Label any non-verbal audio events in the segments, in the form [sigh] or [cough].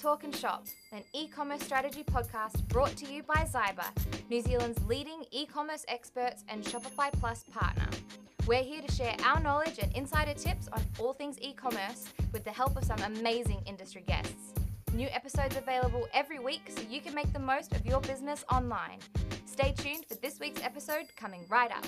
Talking Shop, an e commerce strategy podcast brought to you by Zyber, New Zealand's leading e commerce experts and Shopify Plus partner. We're here to share our knowledge and insider tips on all things e commerce with the help of some amazing industry guests. New episodes available every week so you can make the most of your business online. Stay tuned for this week's episode coming right up.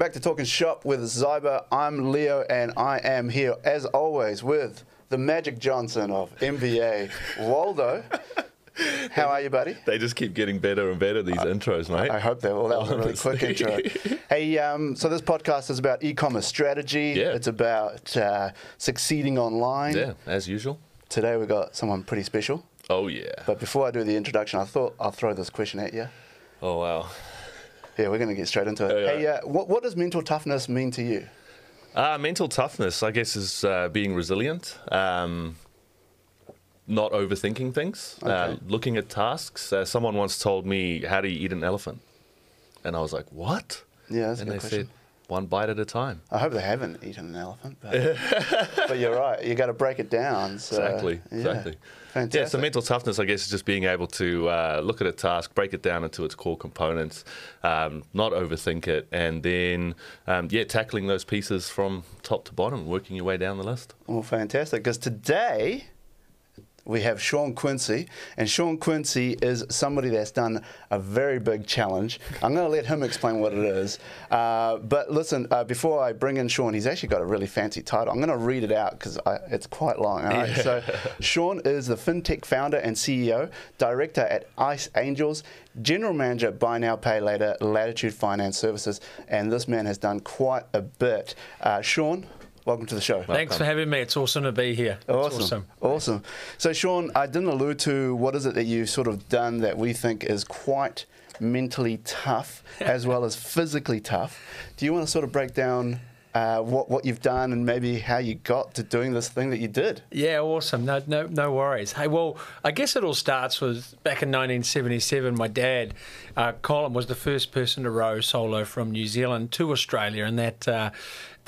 Back to Talking Shop with Zyber. I'm Leo, and I am here as always with the Magic Johnson of NBA, Waldo. [laughs] How are you, buddy? They just keep getting better and better, these intros, mate. I hope they will. That was a really quick intro. [laughs] Hey, um, so this podcast is about e-commerce strategy. Yeah. It's about uh, succeeding online. Yeah, as usual. Today we got someone pretty special. Oh, yeah. But before I do the introduction, I thought I'll throw this question at you. Oh, wow. Yeah, we're going to get straight into it. Oh, yeah. Hey, uh, what, what does mental toughness mean to you? Uh, mental toughness, I guess, is uh, being resilient, um, not overthinking things, uh, Okay. looking at tasks. Uh, someone once told me, How do you eat an elephant? And I was like, What? Yeah, that's a good they question. said, One bite at a time. I hope they haven't eaten an elephant, but, [laughs] but you're right. You got to break it down. So, Exactly, yeah. exactly. Fantastic. Yeah, so mental toughness, I guess, is just being able to uh, look at a task, break it down into its core components, um, not overthink it, and then, um, yeah, tackling those pieces from top to bottom, working your way down the list. Well, fantastic. Because today we have Shaun Quincey, and Shaun Quincey is somebody that's done a very big challenge. I'm going to let him explain what it is. Uh, but listen, uh, before I bring in Shaun, he's actually got a really fancy title. I'm going to read it out because it's quite long. All right. So, Shaun is the fintech founder and CEO, director at Ice Angels, general manager at Buy Now Pay Later, Latitude Finance Services, and this man has done quite a bit. Uh, Shaun, welcome to the show. Thanks for having me. It's awesome to be here. It's Awesome. awesome. awesome. So, Shaun, I didn't allude to what is it that you've sort of done that we think is quite mentally tough [laughs] as well as physically tough. Do you want to sort of break down uh, what what you've done and maybe how you got to doing this thing that you did? Yeah, awesome. No, no, no worries. Hey, well, I guess it all starts with back in 1977. My dad, uh, Colin, was the first person to row solo from New Zealand to Australia, and that uh,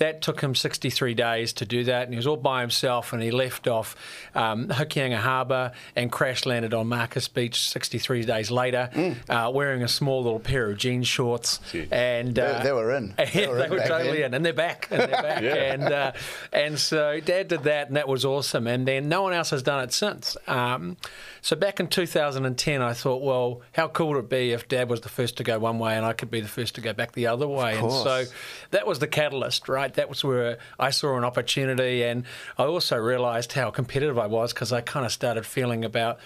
that took him 63 days to do that. And he was all by himself, and he left off um, Hokianga Harbour and crash landed on Marcus Beach 63 days later, uh, wearing a small little pair of jean shorts. Gee. And They- uh, they were in. They [laughs] they were were, in back totally then. in, and they're back, and they're back, [laughs] Yeah. and uh, and so Dad did that, and that was awesome. And then no one else has done it since. Um, so back in 2010, I thought, well, how cool would it be if Dad was the first to go one way, and I could be the first to go back the other way? And so that was the catalyst, right? That was where I saw an opportunity, and I also realised how competitive I was because I kind of started feeling about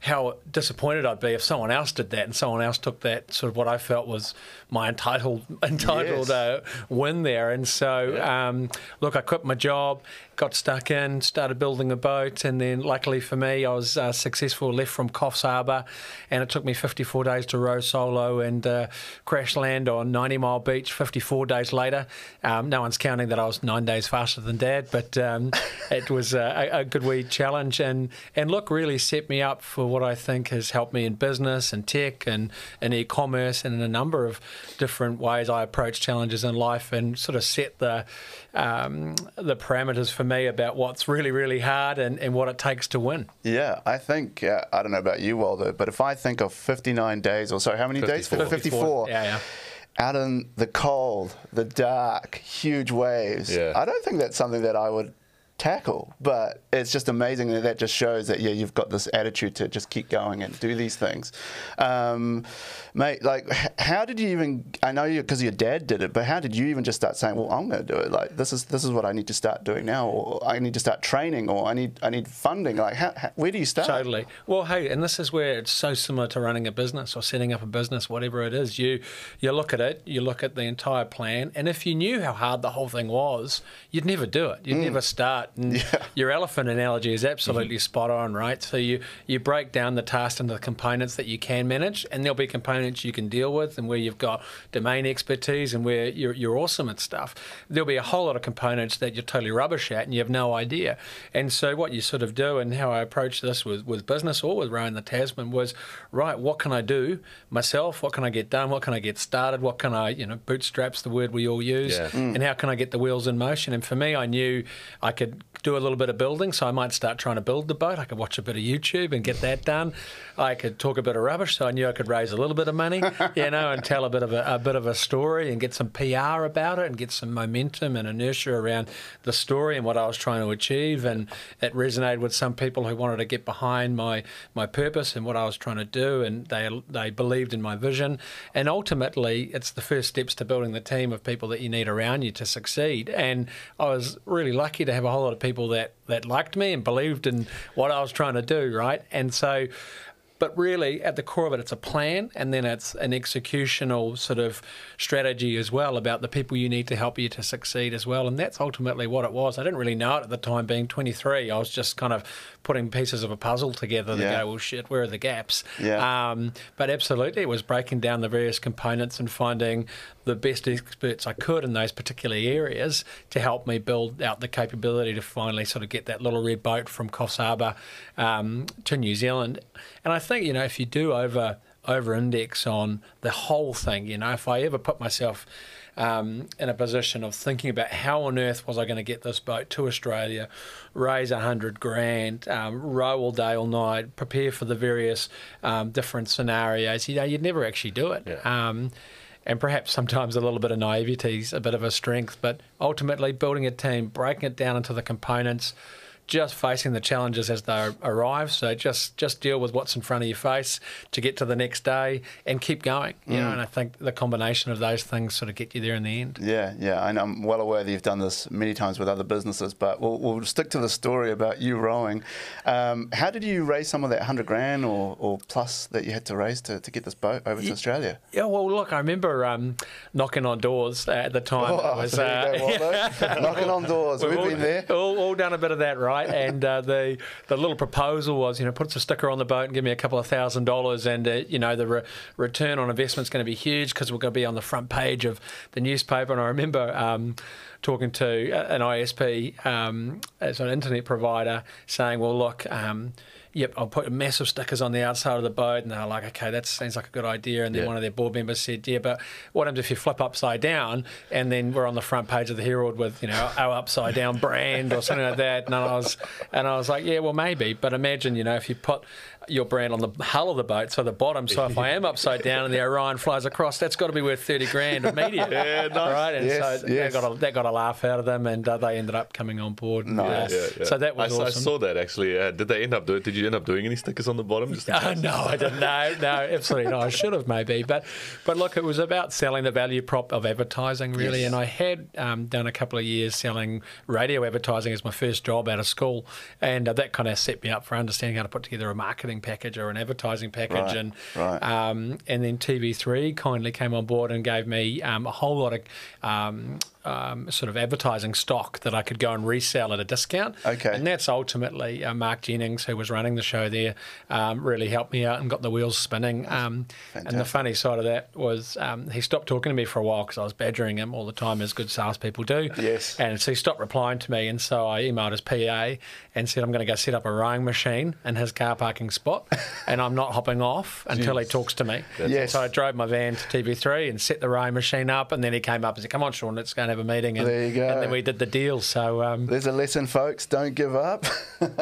how disappointed I'd be if someone else did that and someone else took that sort of what I felt was my entitled [laughs] entitled Yes. uh, win there. And so, um, look, I quit my job, got stuck in, started building a boat, and then luckily for me, I was uh, successful. Left from Coffs Harbour, and it took me 54 days to row solo and uh, crash land on 90 Mile Beach. 54 days later, um, no one's counting that I was nine days faster than Dad, but um, [laughs] it was a, a good wee challenge, and and look, really set me up for what I think has helped me in business and tech and and e-commerce and in a number of different ways I approach challenges in life, and sort of set the um, the parameters for me about what's really really hard and, and what it takes to win. Yeah, I think uh, I don't know about you, Waldo, but if I think of 59 days or so, how many days? 54. 54. Yeah, yeah. Out in the cold, the dark, huge waves. Yeah. I don't think that's something that I would tackle, but it's just amazing that that just shows that yeah, you've got this attitude to just keep going and do these things. Um, mate, like, how did you even? I know you because your dad did it, but how did you even just start saying, "Well, I'm going to do it. Like, this is this is what I need to start doing now, or I need to start training, or I need I need funding." Like, how, how, where do you start? Totally. Well, hey, and this is where it's so similar to running a business or setting up a business, whatever it is. You you look at it, you look at the entire plan, and if you knew how hard the whole thing was, you'd never do it. You'd never start cart. And Yeah. your elephant analogy is absolutely mm-hmm. spot on, right? So you, you break down the task into the components that you can manage, and there'll be components you can deal with, and where you've got domain expertise and where you're, you're awesome at stuff. There'll be a whole lot of components that you're totally rubbish at, and you have no idea. And so what you sort of do, and how I approach this with, with business or with rowing the Tasman was, right, what can I do myself? What can I get done? What can I get started? What can I, you know, bootstraps the word we all use, Yeah. Mm. and how can I get the wheels in motion? And for me, I knew I could do a little bit of building, so I might start trying to build the boat. I could watch a bit of YouTube and get that done. I could talk a bit of rubbish, so I knew I could raise a little bit of money, [laughs] you know, and tell a bit of a, a bit of a story and get some PR about it and get some momentum and inertia around the story and what I was trying to achieve. And it resonated with some people who wanted to get behind my my purpose and what I was trying to do, and they they believed in my vision. And ultimately, it's the first steps to building the team of people that you need around you to succeed. And I was really lucky to have a whole lot of people that that liked me and believed in what I was trying to do, right? And so but really at the core of it it's a plan and then it's an executional sort of strategy as well about the people you need to help you to succeed as well. And that's ultimately what it was. I didn't really know it at the time being 23 i was just kind of putting pieces of a puzzle together yeah. to go well shit where are the gaps? Yeah. um, but absolutely it was breaking down the various components and finding the best experts i could in those particular areas to help me build out the capability to finally sort of get that little red boat from coffs harbour um, to new zealand. And i think you know if you do over over index on the whole thing you know if i ever put myself um, in a position of thinking about how on earth was I going to get this boat to Australia, raise a hundred grand, um, row all day, all night, prepare for the various um, different scenarios. You know, you'd never actually do it. Yeah. Um, and perhaps sometimes a little bit of naivety is a bit of a strength, but ultimately building a team, breaking it down into the components, just facing the challenges as they arrive. So just just deal with what's in front of your face to get to the next day and keep going. You know, and I think the combination of those things sort of get you there in the end. Yeah, yeah, and I'm well aware that you've done this many times with other businesses, but we'll, we'll stick to the story about you rowing. Um, how did you raise some of that hundred grand or, or plus that you had to raise to, to get this boat over to Australia? Yeah, well, look, I remember um, knocking on doors at the time. Oh, was, so there you go, uh, [laughs] knocking on doors. We've all, been there. All, all done a bit of that, right? And uh, the the little proposal was, you know, put a sticker on the boat and give me a couple of thousand dollars, and uh, you know, the re- return on investment is going to be huge because we're going to be on the front page of the newspaper. And I remember. Um, Talking to uh, an ISP um, as an internet provider, saying, "Well, look, um, yep, I'll put massive stickers on the outside of the boat. And they're like, okay, that seems like a good idea. And then Yeah. one of their board members said, yeah, but what happens if you flip upside down and then we're on the front page of the Herald with, you know, our upside down brand or something like that? And I was, and I was like, yeah, well, maybe. But imagine, you know, if you put your brand on the hull of the boat, so the bottom. So if I am upside down and the Orion flies across, that's got to be worth 30 grand media. [laughs] Yeah, nice. Right. And Yes, so yes. that, got a, that got a laugh out of them and uh, they ended up coming on board. Nice. uh, Yeah, yeah. So that was I, I saw that actually. Uh, did they end up doing? Did you end up doing any stickers on the bottom? Just Oh, no, I didn't. No, no, absolutely not. I should have maybe, but but look, it was about selling the value prop of advertising really, Yes. and I had um, done a couple of years selling radio advertising as my first job out of school, and uh, that kind of set me up for understanding how to put together a marketing package or an advertising package, Right, and right. um, and then TV3 kindly came on board and gave me um, a whole lot of. Um, sort of advertising stock that I could go and resell at a discount. Okay. And that's ultimately uh, Mark Jennings, who was running the show there, um, really helped me out and got the wheels spinning. Um, and the funny side of that was um, he stopped talking to me for a while because I was badgering him all the time, as good salespeople do. Yes. And so he stopped replying to me, and so I emailed his PA and said, "I'm going to go set up a rowing machine in his car parking spot, [laughs] and I'm not hopping off until he talks to me." Yes. So I drove my van to TV3 and set the rowing machine up, and then he came up and said, "Come on, Shaun, let's go and have a meeting." And, There you go. And then we did the deal. So. Um, There's a lesson, folks. Don't give up. [laughs]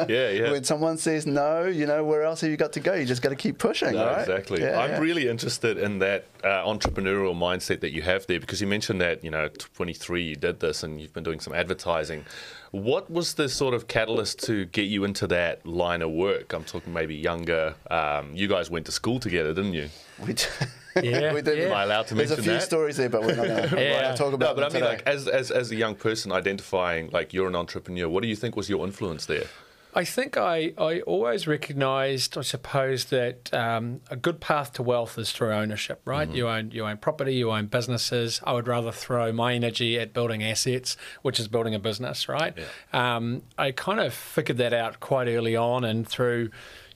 Yeah, yeah. when someone says no, you know, where else have you got to go? You just got to keep pushing, No, right? exactly. Yeah, I'm yeah. really interested in that uh, entrepreneurial mindset that you have there because you mentioned that, you know, 23 you did this and you've been doing some advertising. What was the sort of catalyst to get you into that line of work? I'm talking maybe younger. Um, you guys went to school together, didn't you? We d- [laughs] [laughs] Yeah, we did. yeah. Am I allowed to There's a few that? stories there, but we're not going [laughs] Yeah. to talk No, about but I mean, today. like, as, as, as a young person identifying, like, you're an entrepreneur, what do you think was your influence there? I think I, I always recognised, I suppose, that um, a good path to wealth is through ownership, right? Mm-hmm. You own you own property, you own businesses. I would rather throw my energy at building assets, which is building a business, right? Um, I kind of figured that out quite early on, and through.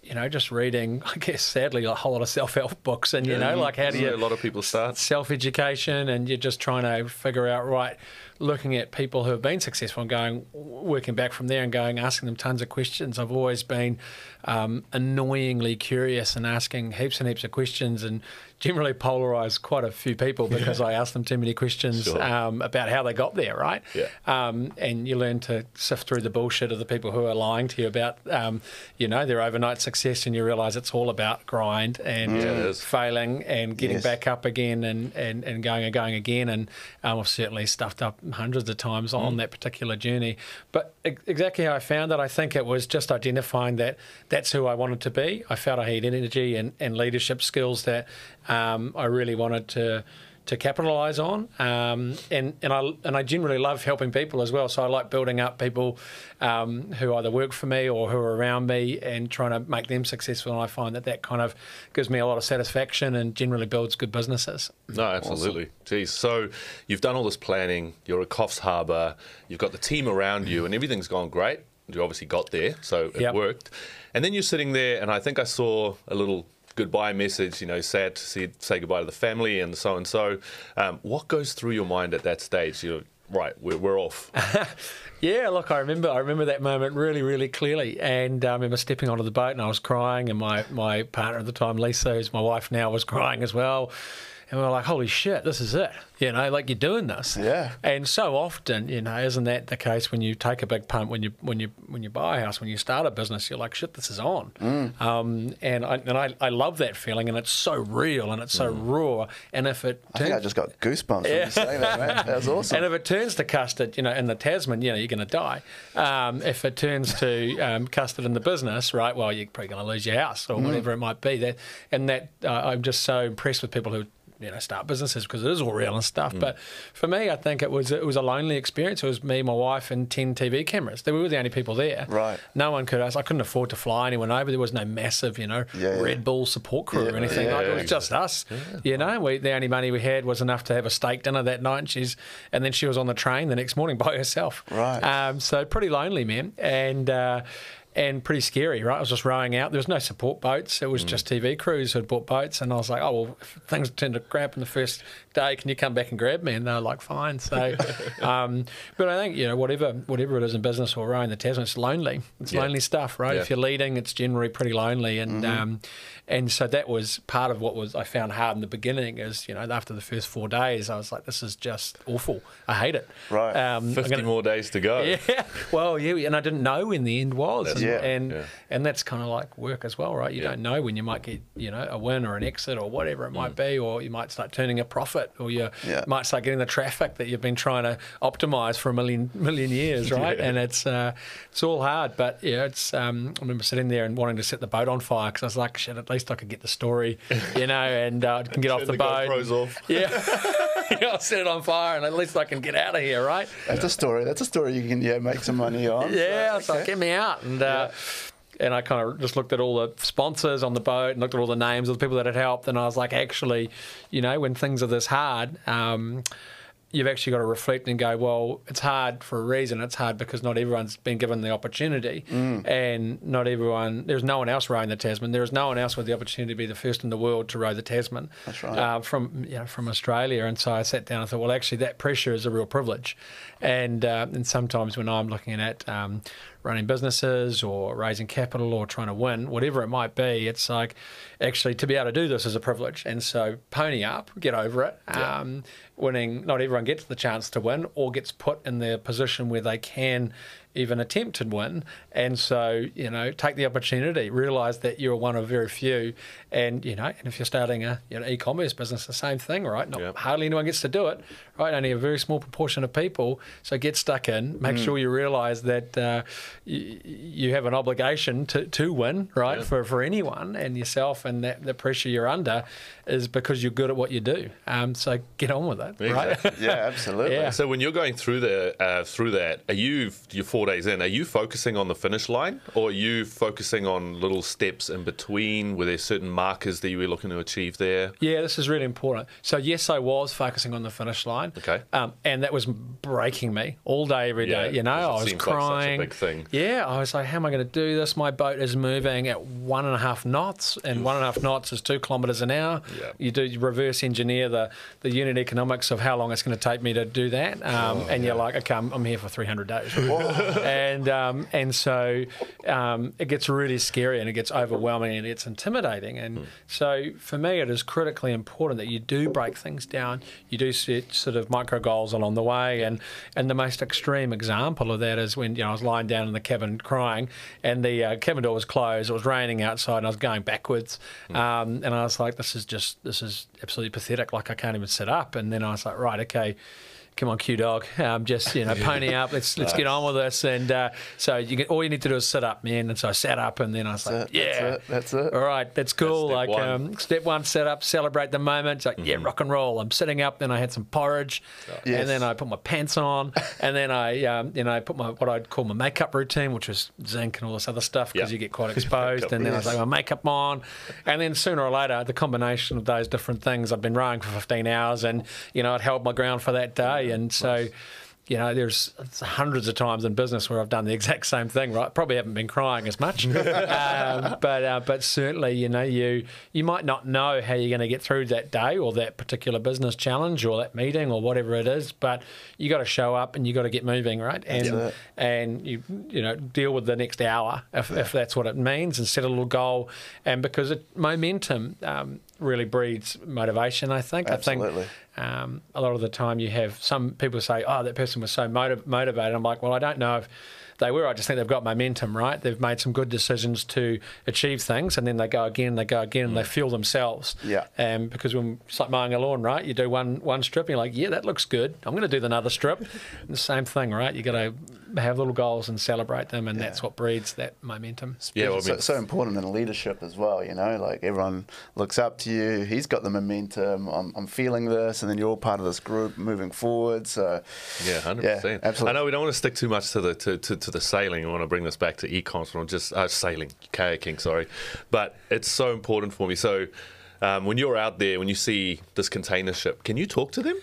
You know, just reading, [laughs] I guess, sadly, a whole lot of self-help books, and you know, like how do you a lot of people start. self education and you're just trying to figure out right looking at people who have been successful and going working back from there and going asking them tons of questions i've always been um, annoyingly curious and asking heaps and heaps of questions and generally polarized quite a few people because i asked them too many questions Sure. um, about how they got there right Yeah. um, and you learn to sift through the bullshit of the people who are lying to you about um, you know their overnight success and you realize it's all about grind and Yeah, failing and getting Yes. back up again and, and, and going and going again. And um, I've certainly stuffed up hundreds of times on that particular journey. But exactly how I found it, I think it was just identifying that that's who I wanted to be. I felt I had energy and, and leadership skills that um, I really wanted to to capitalize on. Um, and, and I and I generally love helping people as well. So I like building up people um, who either work for me or who are around me and trying to make them successful. And I find that that kind of gives me a lot of satisfaction and generally builds good businesses. No, absolutely. Geez. So you've done all this planning, you're at Coffs Harbour, you've got the team around you, and everything's gone great. You obviously got there, so it Yep. worked. And then you're sitting there, and I think I saw a little goodbye message, you know, sad to see, say goodbye to the family and so and so. Um, what goes through your mind at that stage? You're right, we're, we're off. [laughs] Yeah, look, I remember I remember that moment really, really clearly, and uh, I remember stepping onto the boat and I was crying, and my my partner at the time, Lisa, who's my wife now, was crying as well. And we were like, "Holy shit, this is it!" You know, like you're doing this. Yeah. And so often, you know, isn't that the case when you take a big punt when you when you when you buy a house, when you start a business, you're like, "Shit, this is on." Mm. Um, and I and I, I love that feeling, and it's so real and it's so raw. And if it Mm. I think I turns- just got goosebumps when you say that, man. That was awesome. [laughs] and if it turns to custard, you know, in the Tasman, you know, you're going to die. Um, if it turns to um, custard in the business, right, well, you're probably going to lose your house or whatever it might be. That and that uh, I'm just so impressed with people who you know start businesses because it is all real and stuff. But for me, I think it was it was a lonely experience. It was me, my wife, and ten TV cameras. They were the only people there. Right. No one could. Ask. I couldn't afford to fly anyone over. There was no massive, you know, Yeah, yeah. Red Bull support crew Yeah, or anything. yeah, like, it was yeah. just us. You know, we, the only money we had was enough to have a steak dinner that night. And she's and then she was on the train the next morning [laughs] by herself. Right. Um, so pretty lonely, man, and. Uh, and pretty scary, right? I was just rowing out. There was no support boats. It was Mm. just TV crews who had bought boats. And I was like, oh, well, if things turned to crap in the first day, can you come back and grab me? And they were like, fine. So, [laughs] um, but I think, you know, whatever whatever it is in business or rowing the Tasman, it's lonely. It's Yeah. lonely stuff, right? Yeah. If you're leading, it's generally pretty lonely. And Mm-hmm. um, and so that was part of what was I found hard in the beginning is, you know, after the first four days, I was like, this is just awful. I hate it. Right. Um, 50 gonna- more days to go. [laughs] yeah. Well, yeah, and I didn't know when the end was, and Yeah. and, Yeah. and that's kind of like work as well, right? You Yeah. don't know when you might get, you know, a win or an exit or whatever it Mm. might be, or you might start turning a profit, or you Yeah. might start getting the traffic that you've been trying to optimize for a million million years, right? Yeah. And it's uh, it's all hard, but yeah, it's. Um, I remember sitting there and wanting to set the boat on fire because I was like, shit, at least I could get the story, you know, and uh, can get [laughs] off the, the boat. GoPros off. [laughs] Yeah, [laughs] yeah, I'll set it on fire, and at least I can get out of here, right? That's a story. That's a story you can yeah make some money on. Yeah, So, so get me out. And uh, and I kind of just looked at all the sponsors on the boat and looked at all the names of the people that had helped. And I was like, actually, you know, when things are this hard, um, you've actually got to reflect and go, well, it's hard for a reason. It's hard because not everyone's been given the opportunity, and not everyone. There's no one else rowing the Tasman. There is no one else with the opportunity to be the first in the world to row the Tasman. That's right. Uh, from you know from Australia, and so I sat down and thought, well, actually, that pressure is a real privilege, and uh, and sometimes when I'm looking at um, running businesses or raising capital or trying to win, whatever it might be, it's like actually to be able to do this is a privilege, and so pony up, get over it. Um, winning, not everyone gets the chance to win or gets put in the position where they can even attempt to win. And so, you know, take the opportunity, realize that you're one of very few. And, you know, and if you're starting a you know, e-commerce business, the same thing, right? Not Yeah. hardly anyone gets to do it, right? Only a very small proportion of people. So get stuck in, make sure you realize that uh, you, you have an obligation to, to win, right? Yeah. For, for anyone and yourself and that the pressure you're under is because you're good at what you do. Um, so get on with it, right? [laughs] Yeah, absolutely. Yeah. So when you're going through the uh, through that, are you your four days in, are you focusing on the finish line or are you focusing on little steps in between? Were there certain markers that you were looking to achieve there? Yeah, this is really important. So yes, I was focusing on the finish line. Okay. Um, and that was breaking me all day, every day. Yeah, you know, I was seems like such a crying. big thing. Yeah, I was like, how am I going to do this? My boat is moving at one and a half knots, and one and a half knots is two kilometres an hour. Yeah. You do you reverse engineer the, the unit economics of how long it's going to take me to do that, um, and you're like, okay, I'm, I'm here for 300 days, [laughs] [laughs] and um, and so um, it gets really scary and it gets overwhelming and it's intimidating, and so for me, it is critically important that you do break things down. You do set sort of micro goals along the way, and and the most extreme example of that is when you know I was lying down in the cabin crying, and the uh, cabin door was closed. It was raining outside, and I was going backwards, um, and I was like, "This is just this is absolutely pathetic. Like I can't even sit up." And then I was like, "Right, okay." Come on, Q dog. Um, just you know, [laughs] pony up. Let's let's get on with this. And uh, so you get, all you need to do is sit up, man. And so I sat up, and then I was like, it, "Yeah, that's it, that's it." All right, that's cool. step like one. Um, step one, set up, celebrate the moment. It's like, yeah, rock and roll. I'm sitting up, then I had some porridge, Yes. and then I put my pants on, [laughs] and then I, um, you know, put my what I'd call my makeup routine, which was zinc and all this other stuff because Yeah. you get quite [laughs] exposed. And then I was like, my makeup on, and then sooner or later, the combination of those different things. I've been rowing for 15 hours, and you know, I'd held my ground for that day, and so. You know, there's hundreds of times in business where I've done the [laughs] exact same thing. Right, probably haven't been crying as much, [laughs] um, but uh, but certainly, you know, you you might not know how you're going to get through that day or that particular business challenge or that meeting or whatever it is, but you got to show up and you got to get moving, right? And it. and you you know deal with the next hour if, if that's what it means and set a little goal. And because it, momentum um, really breeds motivation, I think. Absolutely. I think um, a lot of the time you have some people say, "Oh, that person was so motiv- motivated." I'm like, well, I don't know if they were. I just think they've got momentum, right? They've made some good decisions to achieve things, and then they go again, they go again, and they feel themselves. Yeah. Um, because when it's like mowing a lawn, right? You do one one strip, and you're like, yeah, that looks good. I'm going to do the another strip. [laughs] And the same thing, right? You got to have little goals and celebrate them, and that's what breeds that momentum. Yeah, well, I so, mean- so important in leadership as well. You know, like everyone looks up to you. He's got the momentum. I'm, I'm feeling this, and then you're all part of this group moving forward. So, Yeah, hundred Yeah, percent. absolutely. I know we don't want to stick too much to the to, to, to the sailing. We want to bring this back to econs or just uh, sailing, kayaking. Sorry, but it's so important for me. So. Um, when you're out there, when you see this container ship, can you talk to them?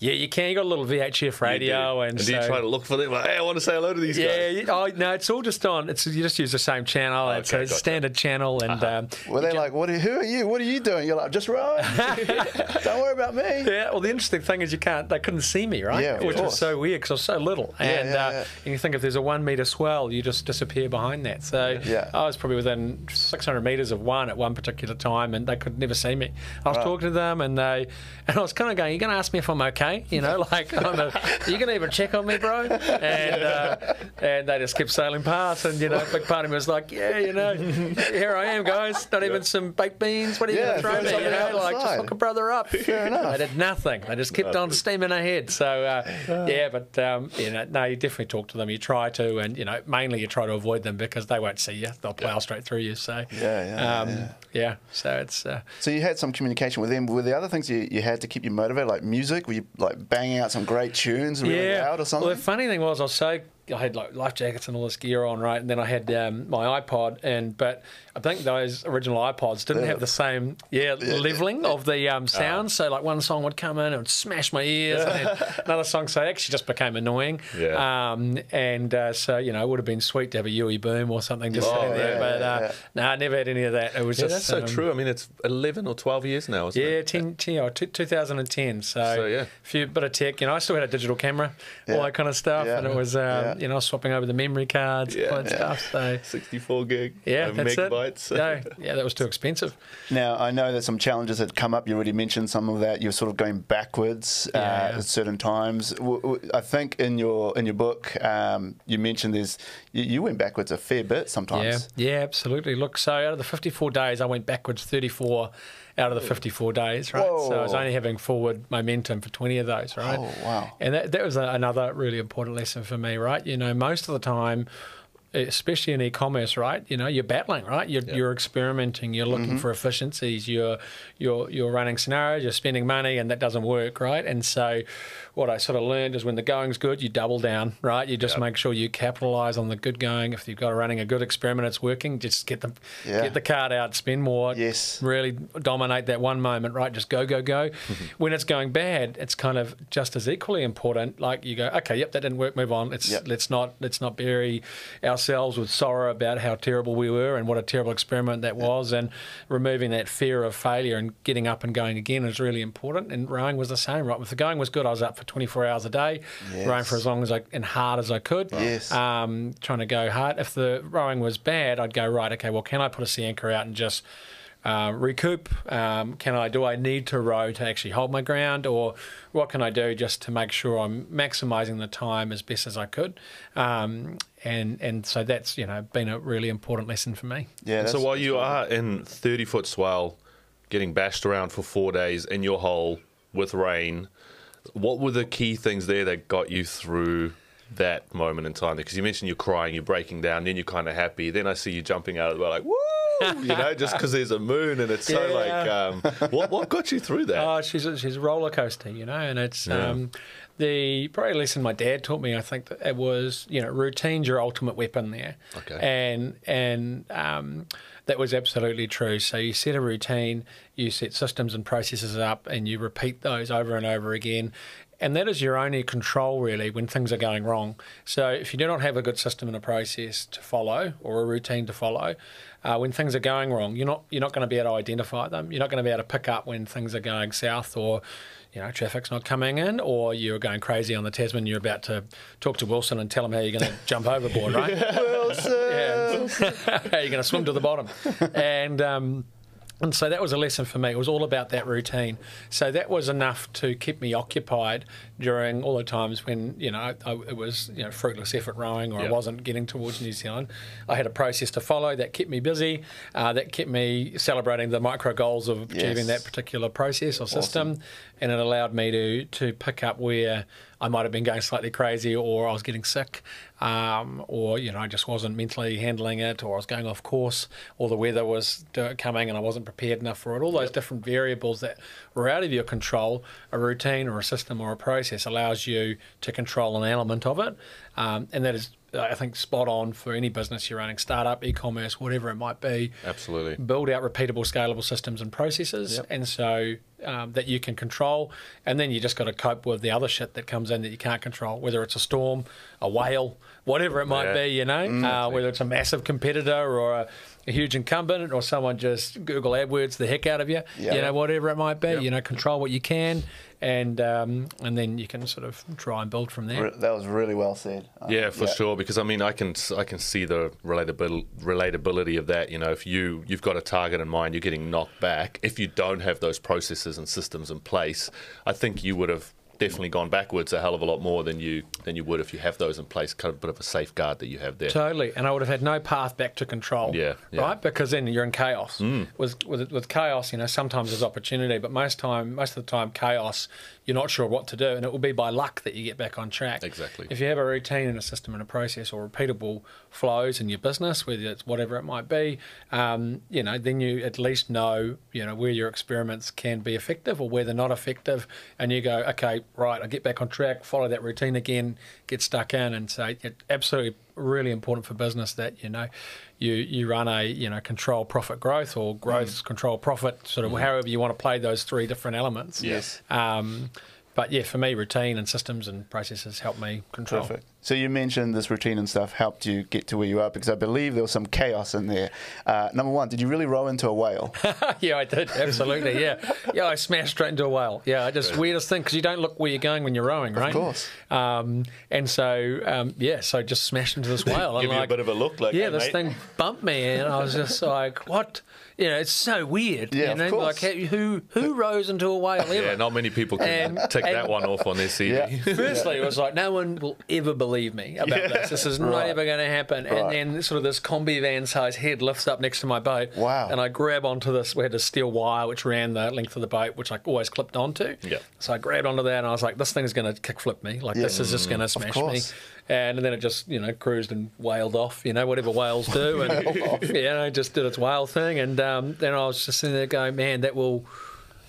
Yeah, you can. You got a little VHF radio, You do. and, do you so- try to look for them? Like, hey, I want to say hello to these Yeah, guys. Yeah, oh, no, it's all just on. It's you just use the same channel. it's a Okay, gotcha. standard channel, and um, were they like, "What? Are, who are you? What are you doing?" You're like, "Just rowing. [laughs] don't worry about me." yeah. Well, the interesting thing is you can't. They couldn't see me, right? Yeah, of Which was so weird because I was so little, and yeah, uh, yeah. and you think if there's a one meter swell, you just disappear behind that. So Yeah. I was probably within 600 meters of one at one particular time, and they could never see me. I was talking to them, and they, and I was kind of going, "You're going to ask me if I'm okay?" You know, [laughs] like, I'm a, "You can even check on me, bro?" And uh, and they just kept sailing past, and you know, big part of me was like, "Yeah, you know, here I am, guys. Not even some baked beans. What are you Yeah, going to throw me? You know, like just hook a brother up." Fair enough. They did nothing. They just kept on steaming ahead. So uh, yeah, but um, you know, no, you definitely talk to them. You try to, and you know, mainly you try to avoid them because they won't see you. They'll plow straight through you. So Yeah, yeah, um, yeah. Yeah. So it's uh, So you had some communication with them. Were there other things you, you had to keep you motivated, like music? Were you like banging out some great tunes really yeah. loud or something? Well, the funny thing was, I was so I had like life jackets and all this gear on, right? And then I had um, my iPod, and but I think those original iPods didn't have the same yeah, leveling of the um, sound. so like one song would come in and it would smash my ears, and [laughs] another song so it actually just became annoying. Yeah. Um, and uh, so you know, it would have been sweet to have a UE Boom or something just Oh, sitting there, but yeah, uh, yeah. no, I never had any of that. It was Yeah, just that's so um, true. I mean, it's 11 or 12 years now, isn't yeah, it? 10, 10, oh, two- 2010. So, So, yeah. few bit of tech. You know, I still had a digital camera, all that kind of stuff, Yeah. and it was, um, Yeah. You know, swapping over the memory cards, Yeah. all that Yeah. stuff. So, 64 gig yeah, uh, that's megabytes. it. No, [laughs] yeah, that was too expensive. Now I know that some challenges had come up. You already mentioned some of that. You're sort of going backwards uh, Yeah, yeah. at certain times. I think in your in your book um, you mentioned there's you, you went backwards a fair bit sometimes. Yeah, sometimes. yeah, absolutely. Look, so out of the 54 days, I went backwards 34 out of the 54 days, right? So I was only having forward momentum for 20 of those, right? Oh, wow. And that, that was a, another really important lesson for me, right? You know, most of the time, especially in e-commerce, right? You know, you're battling, right? You're, Yeah. you're experimenting. You're looking mm-hmm. for efficiencies. You're you're you're running scenarios. You're spending money, and that doesn't work, right? And so, what I sort of learned is when the going's good, you double down, right? You just Yeah. make sure you capitalize on the good going. If you've got running a good experiment, it's working. Just get the Yeah. get the card out, spend more. Yes. Really dominate that one moment, right? Just go, go, go. Mm-hmm. when it's going bad, it's kind of just as equally important. Like you go, okay, yep, that didn't work. Move on. Let's Yep. let's not let's not bury ourselves with sorrow about how terrible we were and what a terrible experiment that was. And removing that fear of failure and getting up and going again is really important. And rowing was the same, right? If the going was good, I was up for 24 hours a day, Yes. rowing for as long as I and hard as I could. Yes. Um, trying to go hard. If the rowing was bad, I'd go right. Okay, well, can I put a sea anchor out and just uh, recoup? Um, can I? Do I need to row to actually hold my ground, or what can I do just to make sure I'm maximising the time as best as I could? Um, and and so that's you know been a really important lesson for me. Yeah. so while you are in 30 foot swell, getting bashed around for four days in your hole with rain, what were the key things there that got you through that moment in time? Because you mentioned you're crying, you're breaking down, then you're kind of happy. Then I see you jumping out of the well, like, woo! [laughs] You know, just because there's a moon and it's so like, um, what, what got you through that? Oh, she's a, she's a roller coaster, you know, and it's Yeah. um, the probably lesson my dad taught me. I think that it was you know routine's your ultimate weapon there, Okay. and and um, that was absolutely true. So you set a routine, you set systems and processes up, and you repeat those over and over again. And that is your only control, really, when things are going wrong. So, if you do not have a good system and a process to follow, or a routine to follow, uh, when things are going wrong, you're not you're not going to be able to identify them. You're not going to be able to pick up when things are going south, or you know traffic's not coming in, or you're going crazy on the Tasman. You're about to talk to Wilson and tell him how you're going [laughs] to jump overboard, right? [laughs] Yeah. [laughs] how you're going to swim to the bottom, and. Um, and so that was a lesson for me. It was all about that routine. So that was enough to keep me occupied during all the times when you know I, I, it was you know fruitless effort rowing or I wasn't getting towards New Zealand. I had a process to follow that kept me busy. Uh, that kept me celebrating the micro goals of achieving that particular process or system, and it allowed me to to pick up where I might have been going slightly crazy, or I was getting sick, um, or you know I just wasn't mentally handling it, or I was going off course, or the weather was coming and I wasn't prepared enough for it. All those different variables that were out of your control, a routine or a system or a process allows you to control an element of it, um, and that is. I think spot on for any business you're running, startup, e-commerce, whatever it might be Absolutely. build out repeatable, scalable systems and processes, and so um, that you can control. And then you just got to cope with the other shit that comes in that you can't control, whether it's a storm, a whale, whatever it might Yeah. be. You know, uh, whether it's a massive competitor or a, a huge incumbent, or someone just Google AdWords the heck out of you. Yeah. You know, whatever it might be. You know, control what you can, and um, and then you can sort of try and build from there. That was really well said. Yeah, for sure. Because I mean, I can I can see the relatabil- relatability of that. You know, if you you've got a target in mind, you're getting knocked back. If you don't have those processes and systems in place, I think you would have definitely gone backwards a hell of a lot more than you than you would if you have those in place. Kind of a bit of a safeguard that you have there. Totally, and I would have had no path back to control. Yeah, yeah. right, because then you're in chaos. Mm. With, with with chaos, you know, sometimes there's opportunity, but most time, most of the time, chaos, you're not sure what to do, and it will be by luck that you get back on track. Exactly. If you have a routine and a system and a process or repeatable flows in your business, whether it's whatever it might be, um, you know, then you at least know, you know, where your experiments can be effective or where they're not effective, and you go, okay, right, I get back on track, follow that routine again, get stuck in, and so it absolutely really important for business that you know you you run a you know control profit growth or growth control profit sort of however you want to play those three different elements. Yes. um, but yeah for me routine and systems and processes help me control. Perfect. So you mentioned this routine and stuff helped you get to where you are because I believe there was some chaos in there. Uh, number one, did you really row into a whale? [laughs] yeah, I did. Absolutely. Yeah. Yeah, I smashed straight into a whale. Yeah, I just weirdest thing because you don't look where you're going when you're rowing, right? Of course. Um, and so, um, yeah, so I just smashed into this [laughs] whale. and Give you a bit of a look, like, yeah, "Hey, this mate." thing bumped me, and I was just like, what? You know, it's so weird. Yeah, you of course. like who who rows into a whale ever? Yeah, not many people can And- take tick that one off on their CV. Yeah. [laughs] Firstly, it was like no one will ever believe me about this. This is not [laughs] Right. ever going to happen. Right. And then sort of this combi van size head lifts up next to my boat. Wow. And I grab onto this. We had a steel wire which ran the length of the boat, which I always clipped onto. Yeah. So I grabbed onto that and I was like, this thing's going to kickflip me. Like this is just going to smash me. And then it just you know cruised and wailed off. You know whatever whales do, [laughs] and [laughs] you know just did its whale thing. And um, then I was just sitting there going, man, that will.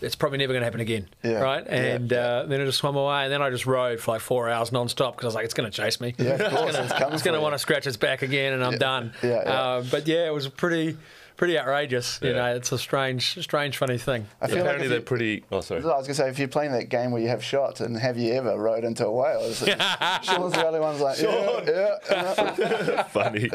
It's probably never going to happen again, Yeah. right? Yeah. And uh, then it just swam away, and then I just rode for like four hours non-stop because I was like, it's going to chase me. Yeah, of [laughs] course, it's coming It's for going to want to scratch its back again, and I'm done. Yeah, yeah. Uh, but yeah, it was pretty, pretty outrageous. You Yeah. know, it's a strange, strange, funny thing. I feel Apparently if they're you- pretty. Oh, sorry. I was gonna say if you're playing that game where you have shots, and have you ever rode into a whale? Is it- [laughs] Shaun's the only one's like, yeah, yeah, yeah. [laughs] funny.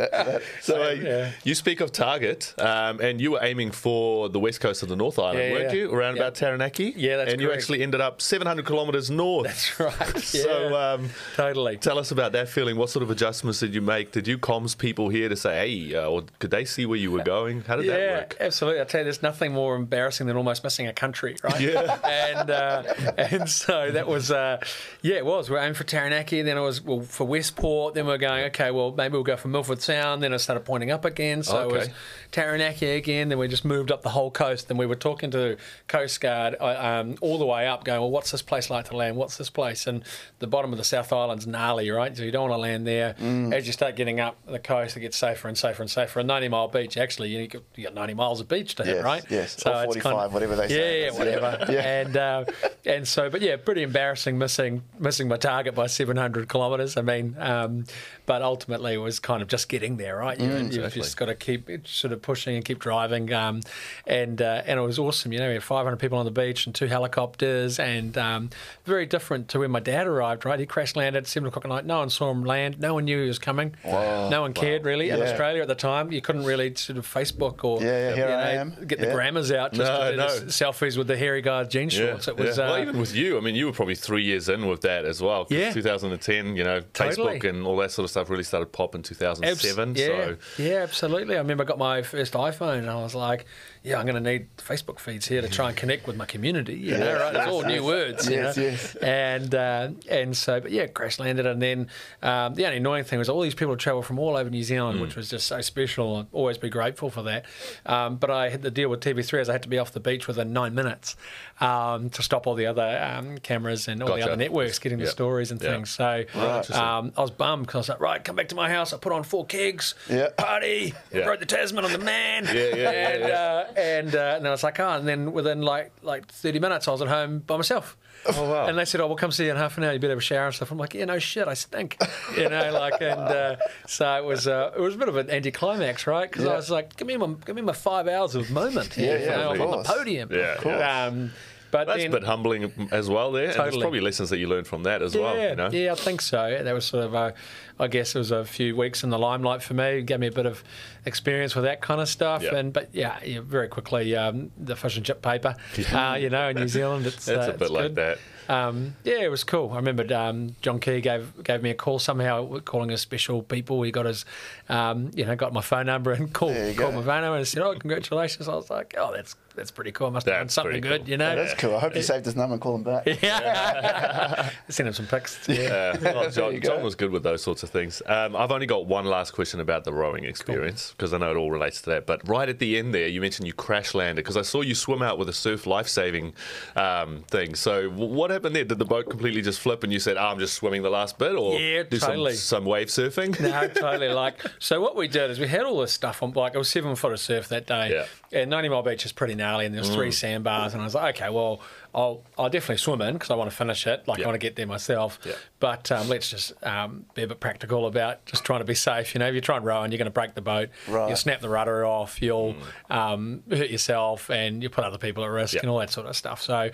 so uh, Yeah. you speak of target, um, and you were aiming for the west coast of the North Island, Yeah, weren't yeah. you? Around Yeah. about Taranaki. Yeah, that's And you actually ended up 700 kilometres north. That's right. [laughs] So Yeah. um, totally. tell us about that feeling. What sort of adjustments did you make? Did you comms people here to say, hey, uh, or could they see where you were going? How did that Yeah, work? absolutely. I tell you, there's nothing more embarrassing than almost missing a country, right? [laughs] Yeah. and uh, and so that was, uh, yeah, it was. We are aiming for Taranaki, then it was well, for Westport. Then we are going, okay, well maybe we'll go for Milford Sound. Then I started pointing up again, so it was Taranaki again. Then we just moved up the whole coast. Then we were talking to Coast Guard uh, um, all the way up, going, well, what's this place like to land? What's this place? And the bottom of the South Island's gnarly, right? So you don't want to land there. Mm. As you start getting up the coast, it gets safer and safer and safer. A 90 mile beach, actually, you you got 90 miles of beach to hit, Yes, right? yes. Or it's 45, whatever they yeah, say. Yeah, whatever. [laughs] Yeah. And uh, and so, but yeah, pretty embarrassing missing missing my target by 700 kilometres. I mean, um, but ultimately it was kind of just getting there, right? You, you've just got to keep sort of pushing and keep driving. Um, and uh, and it was awesome. You know, we had 500 people on the beach and two helicopters, and um, very different to when my dad arrived. Right, he crash landed at seven o'clock at night. No one saw him land. No one knew he was coming. Wow. No one cared really. In Australia at the time, you couldn't really sort of Facebook or Yeah, yeah, here you I am. get the grammars out just No, to do no. this selfies with the hairy guy jean shorts. It was yeah. uh, well, even with you, I mean, you were probably three years in with that as well. Yeah. 2010, you know, Totally. Facebook and all that sort of stuff really started popping 2007. Abs- yeah, So yeah, absolutely. I remember I got my first iPhone and I was like, yeah, I'm going to need Facebook feeds here to try and connect with my community. You know, right? It's all new words. you Yes, know? yes. And uh, and so, but yeah, crash landed, and then um, the only annoying thing was all these people travel from all over New Zealand, which was just so special. I'll always be grateful for that. Um, but I had the deal with TV3 as I had to be off the beach within nine minutes um, to stop all the other um, cameras and all the other networks getting the stories and Yeah. things. So interesting. um, I was bummed because I was like, right, come back to my house. I put on four kegs, Yeah. party, Yeah. wrote the Tasman on the man. Yeah, yeah, yeah, and, yeah. Uh, and, uh, and then I was like, oh, and then within like like 30 minutes, I was at home by myself. Oh, wow. And they said, "Oh, we'll come see you in half an hour. You better have a shower and stuff." I'm like, "Yeah, no shit, I stink," you know, [laughs] like, and uh, so it was. Uh, it was a bit of an anticlimax, right? Because Yeah. I was like, "Give me my, give me my five hours of moment." Yeah, you yeah, know, of I'm on the podium. Yeah, Of course. Um, but that's then, a bit humbling as well there. And there's probably lessons that you learned from that as yeah, well. You know? yeah, I think so. That was sort of, a, I guess, it was a few weeks in the limelight for me. It gave me a bit of experience with that kind of stuff. Yeah. And but yeah, yeah very quickly, um, the fish and chip paper, [laughs] uh, you know, in New Zealand, it's [laughs] That's uh, a bit it's like good. that. Um, yeah, it was cool. I remember um, John Key gave gave me a call somehow, calling us special people. He got his, um, you know, got my phone number and [laughs] called, called go. my phone number and said, "Oh, congratulations!" I was like, "Oh, that's that's pretty cool. I must have done That's something pretty good, cool. you know." That's cool. I hope you saved his number and called him back. [laughs] Yeah, [laughs] send him some pics. Yeah, well, [laughs] There John, you go. John was good with those sorts of things. Um, I've only got one last question about the rowing experience because I know it all relates to that. But right at the end there, you mentioned you crash landed because I saw you swim out with a surf life saving um, thing. So w- what happened there? Did the boat completely just flip and you said, oh, "I'm just swimming the last bit," or Yeah, do totally. some, some wave surfing? no, totally. Like, so what we did is we had all this stuff on, like, it was seven foot of surf that day. Yeah. And 90 Mile Beach is pretty gnarly, and there's three mm. sandbars. And I was like, okay, well, I'll, I'll definitely swim in because I want to finish it. Like, Yeah. I want to get there myself. Yeah. But um, let's just um, be a bit practical about just trying to be safe. You know, if you try and row and you're going to break the boat, Right. you'll snap the rudder off, you'll um, hurt yourself, and you put other people at risk Yeah. and all that sort of stuff. So,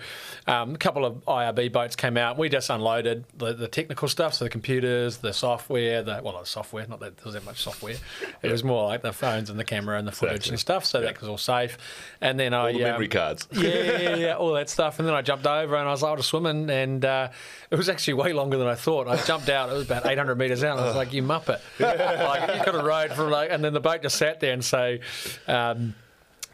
um, a couple of IRB boats came out. We just unloaded the, the technical stuff, so the computers, the software, the well, the software. Not that there was that much software. It was more like the phones and the camera and the footage Exactly. and stuff. So that was all safe. And then I All the um, memory cards. yeah, yeah, yeah, all that stuff. And then I jumped over and I was I was swimming, and uh, it was actually way longer than I thought. I jumped out, it was about 800 metres out. And I was like, you muppet. [laughs] like, you could have rowed from like, and then the boat just sat there. And so, um,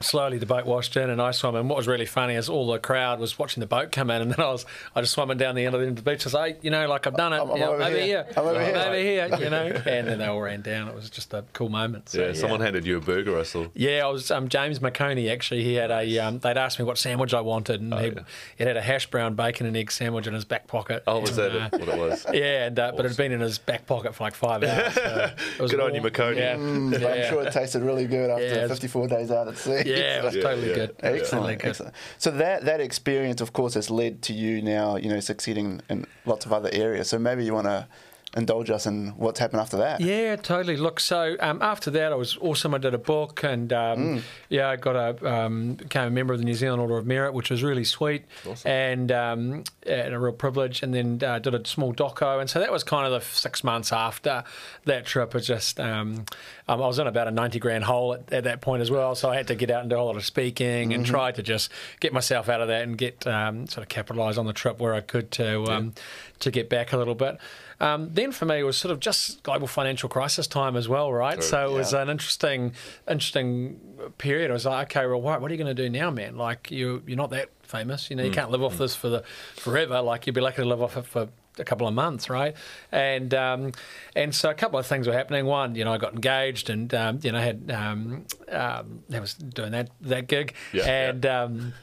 slowly the boat washed in and I swam. And what was really funny is all the crowd was watching the boat come in, and then I was I just swimming down the end of the, end of the beach. I was like, you know, like I've done it. I'm- I'm you know, over over here. here. I'm over here. over here. You know, and then they all ran down. It was just a cool moment. So, Yeah, someone handed you a burger, I saw. Yeah, I was um, James McConey. Actually, he had a. Um, they'd asked me what sandwich I wanted, and he, Oh, yeah. it had a hash brown bacon and egg sandwich in his back pocket. Oh, was And, that uh, what it was? Yeah, and uh, but it had been in his back pocket for like five hours. So [laughs] it was Good on you, warm. McConey. Yeah, I'm sure it tasted really good after Yeah, 54 days out at sea. Yeah, it was Yeah, totally good. Totally good. excellent. So that that experience, of course, has led to you now, you know, succeeding in lots of other areas. So maybe you want to indulge us in what's happened after that. Yeah, totally. Look, so um, after that, I was awesome. I did a book, and um, yeah, I got a um, became a member of the New Zealand Order of Merit, which was really sweet and um, and a real privilege. And then uh, did a small doco, and so that was kind of the six months after that trip. It just um, um, I was in about a ninety grand hole at, at that point as well, so I had to get out and do a lot of speaking and try to just get myself out of that and get um, sort of capitalise on the trip where I could to um, to get back a little bit. Um, then for me, it was sort of just global financial crisis time as well, right? So it was an interesting, interesting period. I was like, okay, well, what, what are you going to do now, man? Like you, you're not that famous. You know, you can't live off this for the forever. Like you'd be lucky to live off it for a couple of months, right? And um, and so a couple of things were happening. One, you know, I got engaged, and um, you know, I had um, um, I was doing that that gig, Yeah, yeah. and. Um,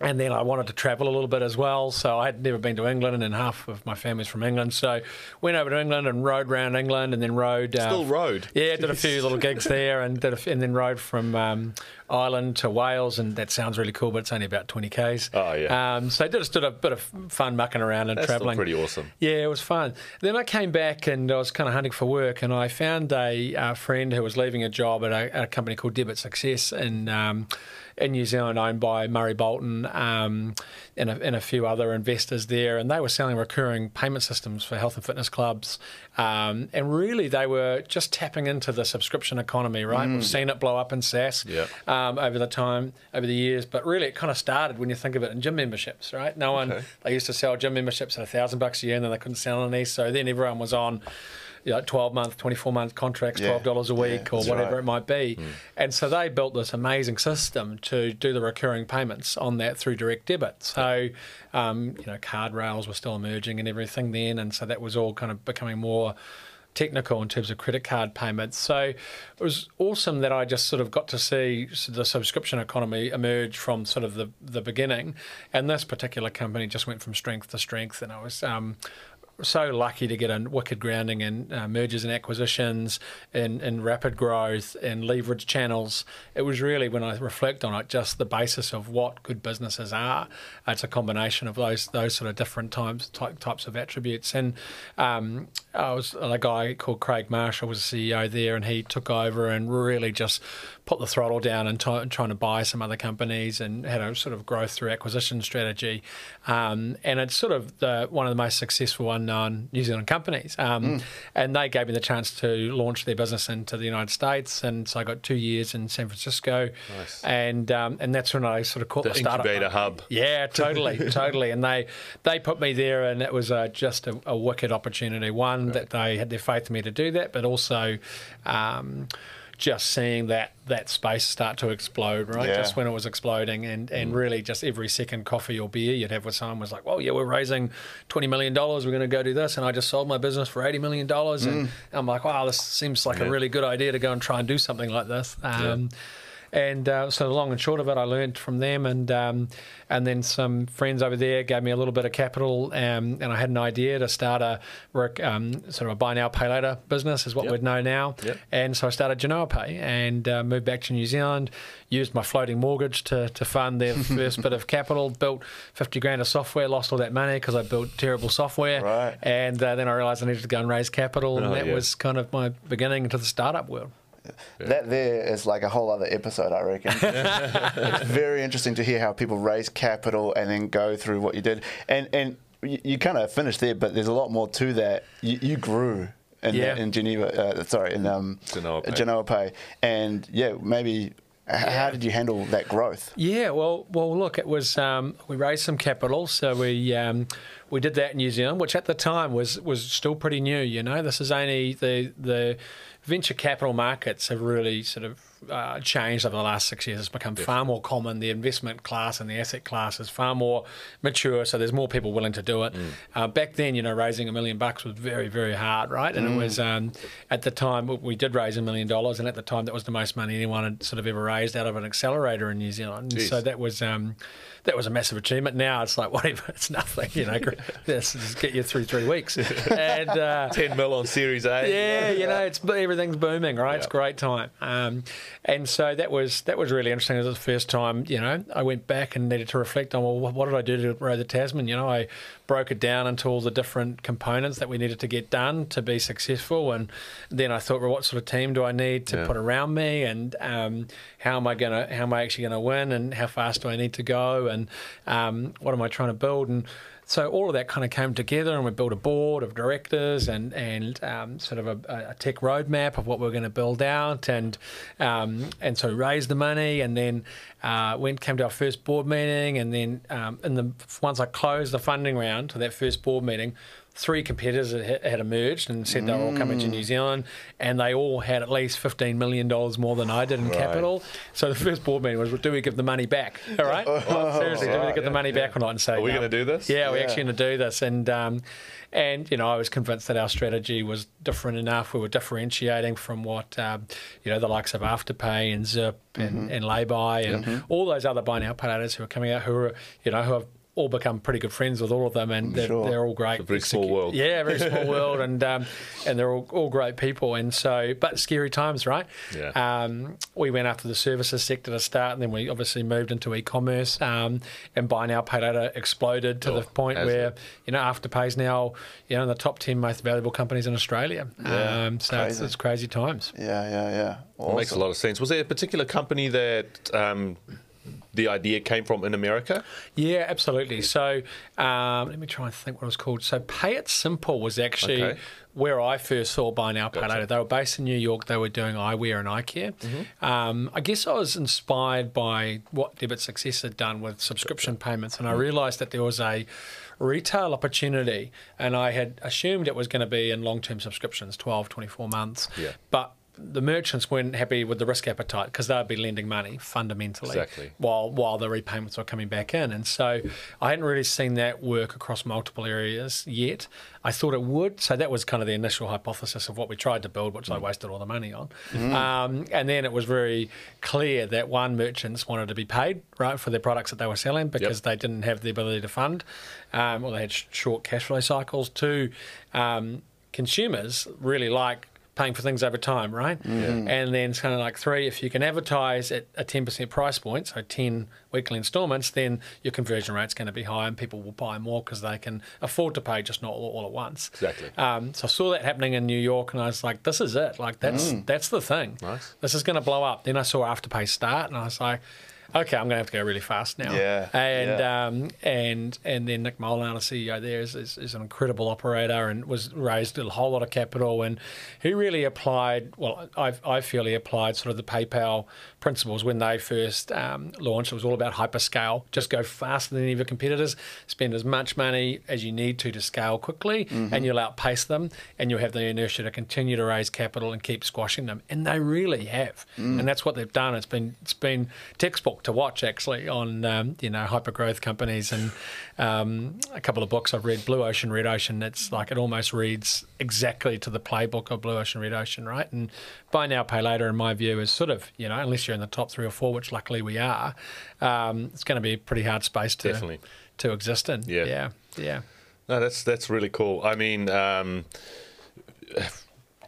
and then I wanted to travel a little bit as well. So I had never been to England, and half of my family's from England. So went over to England and rode around England, and then rode. Uh, Still rode? Yeah, did a few little gigs [laughs] there, and did a and then rode from um, Ireland to Wales, and that sounds really cool, but it's only about twenty k's. Oh, yeah. Um, so I did, did a bit of fun mucking around and That's traveling. pretty awesome. Yeah, it was fun. Then I came back and I was kind of hunting for work, and I found a uh, friend who was leaving a job at a, at a company called Debit Success and. um, in New Zealand, owned by Murray Bolton um, and, a, and a few other investors there, and they were selling recurring payment systems for health and fitness clubs, um, and really they were just tapping into the subscription economy. Right, we've seen it blow up in SaaS Yeah. um, over the time, over the years. But really, it kind of started when you think of it in gym memberships, right? No one Okay. they used to sell gym memberships at a thousand bucks a year, and then they couldn't sell any. So then everyone was on. You know, 12 month, 24 month contracts, $12 a week, or whatever right. it might be. And so they built this amazing system to do the recurring payments on that through direct debit. So, um, you know, card rails were still emerging and everything then. And so that was all kind of becoming more technical in terms of credit card payments. So it was awesome that I just sort of got to see the subscription economy emerge from sort of the, the beginning. And this particular company just went from strength to strength. And I was um, so lucky to get a wicked grounding in uh, mergers and acquisitions, in rapid growth, and leverage channels. It was really, when I reflect on it, just the basis of what good businesses are. It's a combination of those those sort of different types type, types of attributes. And um, I was a guy called Craig Marshall was the CEO there, and he took over and really just put the throttle down and t- trying to buy some other companies and had a sort of growth through acquisition strategy. Um, and it's sort of the, one of the most successful unknown New Zealand companies. Um, And they gave me the chance to launch their business into the United States. And so I got two years in San Francisco. Nice. And um, and that's when I sort of caught The the, startup. incubator hub. Yeah, totally, [laughs] totally. And they they put me there, and it was uh, just a, a wicked opportunity. One that they had their faith in me to do that, but also. Um, just seeing that that space start to explode, right? Yeah. Just when it was exploding, and, and really just every second coffee or beer you'd have with someone was like, "Well, yeah, we're raising twenty million dollars. We're going to go do this," and I just sold my business for eighty million dollars, and I'm like, "Wow, this seems like Yeah. a really good idea to go and try and do something like this." Um, And uh, so the long and short of it, I learned from them, and um, and then some friends over there gave me a little bit of capital, um, and I had an idea to start a work um, sort of a buy now pay later business, is what Yep. we'd know now. Yep. And so I started Genoa Pay and uh, moved back to New Zealand. Used my floating mortgage to, to fund their [laughs] first bit of capital. Built fifty grand of software. Lost all that money because I built terrible software. Right. And uh, then I realised I needed to go and raise capital, and Oh, that yeah. was kind of my beginning into the startup world. That there is like a whole other episode, I reckon. [laughs] it's very interesting to hear how people raise capital and then go through what you did. And and you, you kind of finished there, but there's a lot more to that. You, you grew in, Yeah. in Geneva, uh, sorry, in um, Genoa Pay. Genoa Pay. And yeah, maybe h- how did you handle that growth? Yeah, well, well, look, it was um, we raised some capital, so we um, we did that in New Zealand, which at the time was was still pretty new. You know, this is only the the venture capital markets have really sort of uh, changed over the last six years. It's become far more common. The investment class and the asset class is far more mature, so there's more people willing to do it. Mm. Uh, back then, you know, raising a million bucks was very, very hard, right? And it Mm. was um, at the time we did raise a million dollars, and at the time that was the most money anyone had sort of ever raised out of an accelerator in New Zealand. And so that was. Um, that was a massive achievement. Now it's like [laughs] whatever, it's nothing. You know, this [laughs] just get you through three weeks, and uh, [laughs] 10 mil on Series A. yeah, you know, it's everything's booming, right? It's a great time, um, and so that was that was really interesting. It was the first time, you know, I went back and needed to reflect on well, what did I do to row the Tasman? You know, I broke it down into all the different components that we needed to get done to be successful, and then I thought, well, what sort of team do I need to Yeah. put around me, and um, how am I gonna, how am I actually gonna win, and how fast do I need to go, and um, what am I trying to build, and so all of that kind of came together, and we built a board of directors and and um, sort of a, a tech roadmap of what we are going to build out, and um, and so raised the money, and then uh, went came to our first board meeting, and then um, in the once I closed the funding round to that first board meeting. Three competitors had, had emerged and said they were all coming to New Zealand, and they all had at least fifteen million dollars more than I did in capital. So the first board meeting was, "Do we give the money back?" All right, [laughs] seriously, do we right, give the money back or not? And say, Are we no. gonna do this? Yeah, we're Yeah. actually going to do this, and um, and you know, I was convinced that our strategy was different enough. We were differentiating from what um, you know the likes of Afterpay and Zip and, and Laybuy and all those other buy now pay who are coming out, who are you know who have all become pretty good friends with all of them, and they're, Sure. they're all great. a very small execu- world. Yeah, very small world, and um, and they're all, all great people, and so but scary times, right? Yeah. Um, we went after the services sector to start, and then we obviously moved into e-commerce, um, and buy now pay later exploded to Oh, the point where it? you know Afterpay's now you know in the top ten most valuable companies in Australia. Yeah, um, so it's, crazy. it's crazy times. Yeah, yeah, yeah. It makes a lot of sense. Was there a particular company that um, the idea came from in America? Yeah, absolutely. So um, let me try and think what it was called. So Pay It Simple was actually Okay. where I first saw Buy Now Pay Gotcha. Later. They were based in New York. They were doing eyewear and eye care. Mm-hmm. Um, I guess I was inspired by what Debit Success had done with subscription payments, and I Mm-hmm. realised that there was a retail opportunity, and I had assumed it was going to be in long-term subscriptions, 12, 24 months. Yeah. But the merchants weren't happy with the risk appetite because they'd be lending money fundamentally Exactly. while while the repayments were coming back in. And so I hadn't really seen that work across multiple areas yet. I thought it would. So that was kind of the initial hypothesis of what we tried to build, which I wasted all the money on. Um, and then it was very clear that one, merchants wanted to be paid right for their products that they were selling because they didn't have the ability to fund, um, or they had sh- short cash flow cycles. Two, um, consumers really like paying for things over time, right? And then it's kind of like three, if you can advertise at a 10% price point, so 10 weekly installments, then your conversion rate's going to be high and people will buy more because they can afford to pay just not all, all at once. Exactly. Um, so I saw that happening in New York and I was like, this is it. Like, that's, that's the thing. Nice. This is going to blow up. Then I saw Afterpay start and I was like, okay, I'm going to have to go really fast now. Yeah, And yeah. um, and and then Nick Molnar, the CEO there, is, is, is an incredible operator and was raised a whole lot of capital. And he really applied, well, I, I feel he applied sort of the PayPal principles when they first um, launched. It was all about hyperscale, just go faster than any of your competitors, spend as much money as you need to to scale quickly, Mm-hmm. and you'll outpace them, and you'll have the inertia to continue to raise capital and keep squashing them. And they really have, Mm. and that's what they've done. It's been it's been textbook to watch actually on um, you know hyper growth companies and um, a couple of books I've read, Blue Ocean, Red Ocean. It's like it almost reads exactly to the playbook of Blue Ocean, Red Ocean, right? And buy now, pay later, in my view, is sort of you know unless you're in the top three or four, which luckily we are, um, it's going to be a pretty hard space to Definitely. to exist in. Yeah. yeah, yeah. No, that's that's really cool. I mean, um,